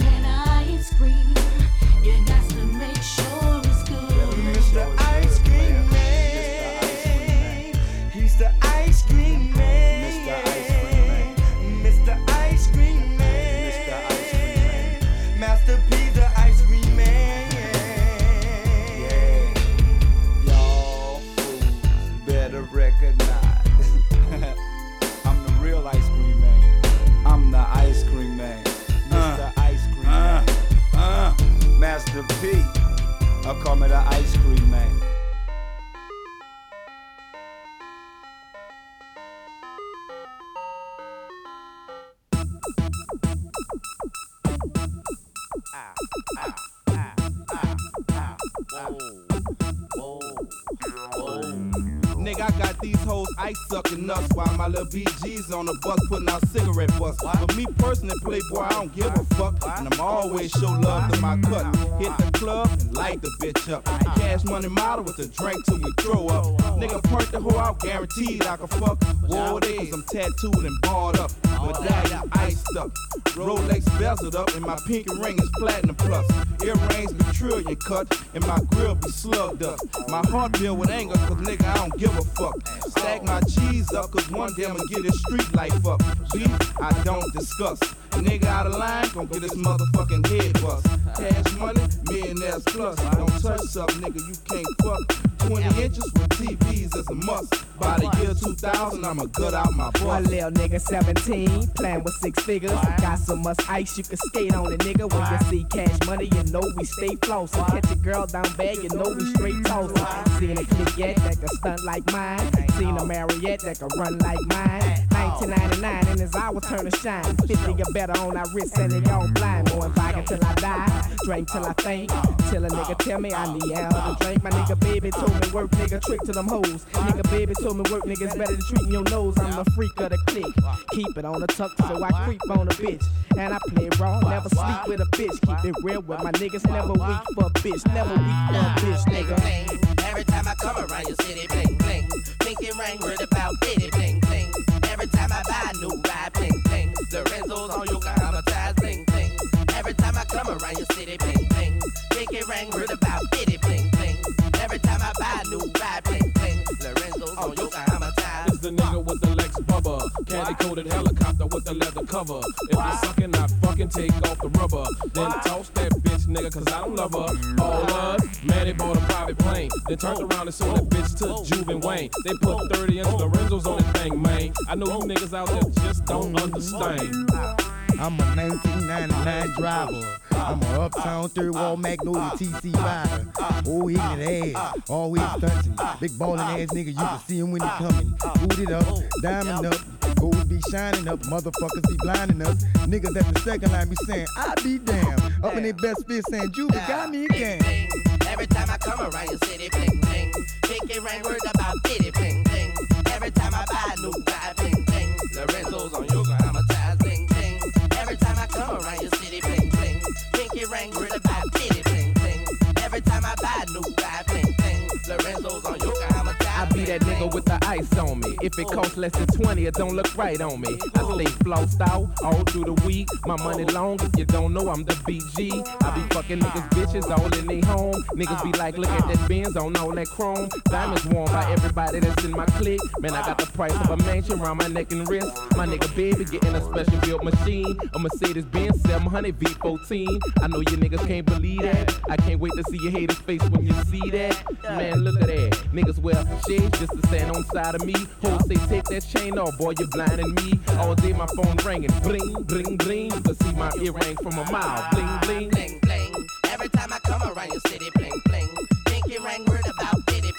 on the bus putting out cigarette butts. But me personally, Playboy, I don't give a. And I'm always show love to my cut. Hit the club and light the bitch up. Cash money model with a drink till we throw up. Nigga, perk the hoe out, guaranteed I can fuck. War days, I'm tattooed and barred up. Medallion iced up. Rolex bezeled up, and my pinky ring is platinum plus. Earrings be trillion cut, and my grill be slugged up. My heart filled with anger, cause nigga, I don't give a fuck. Stack my cheese up, cause one day I'ma get this street life up. Beef, I don't discuss. Nigga out of line, gon' get this motherfucking head bust. Cash money, millionaires plus. Don't touch something, nigga, you can't fuck. 20 inches with TVs is a must. By the year 2000, I'ma gut out my butt. little nigga 17, playing with six figures. Got so much ice you can skate on it, nigga. When you see cash money, you know we stay flossing. Catch a girl down bad, you know we straight tossing. Seen a clique yet that can stunt like mine. Seen a Marriott that can run like mine. 1999 and it's our turn to shine. 50 or better on our wrist and they all blind. More vodka till I die, drink till I faint. Till a nigga tell me I need out to drink. My nigga baby told me work, nigga trick to them hoes. Nigga baby told me work, niggas better than treating your nose. I'm the freak of the clique. Keep it on the tuck so I creep on a bitch. And I play raw, never sleep with a bitch. Keep it real with my niggas, never weak for a bitch. Never weak for a bitch, nigga. Every time I come around your city, bling bling. Pinky ring, word about bitty, bling bling. Every time I buy a new ride, bling bling. Lorenzo's on Yokohama ties, bling bling. Every time I come around your city, bling bling. Pinky ring, word about Coated helicopter with the leather cover. If you're sucking, I fucking take off the rubber. Then toss that bitch, nigga, cause I don't love her. All us, man, they bought a private plane. Then turned around and sold that bitch to Juve and Wayne. They put 30 inch Lorenzo's on that thing, man. I know you niggas out there just don't understand. I'm a 1999 driver. I'm a uptown Third Ward Magnolia TC rider. Old ignorant ass, always stunting. Big ballin' ass nigga, you can see him when he coming. Boot it up, diamond up, gold be shining up. Motherfuckers be blinding us. Niggas at the second line be saying, I be damn. Up in their best fit saying, Juve got me again. Every time I come around your city, bling bling. Pinky ring, words about bitty, bling bling. Every time I buy a new ride, bling bling. Lorenzo's on ties, bling that nigga with the ice on me. If it costs less than 20, it don't look right on me. I stay flossed out all through the week. My money long, if you don't know, I'm the BG. I be fucking niggas bitches all in they home. Niggas be like, look at that Benz on all that chrome. Diamonds worn by everybody that's in my clique. Man, I got the price of a mansion around my neck and wrist. My nigga baby getting a special built machine. A Mercedes Benz 700 V14. I know you niggas can't believe that. I can't wait to see your haters face when you see that. Man, look at that. Niggas wear shades just to stand on side of me. Hoes say take that chain off, boy, you're blinding me. All day my phone ringing, bling, bling, bling. You can see my earring from a mile, bling, bling. bling, bling. Every time I come around your city, bling, bling. Pinky ring word about bitty,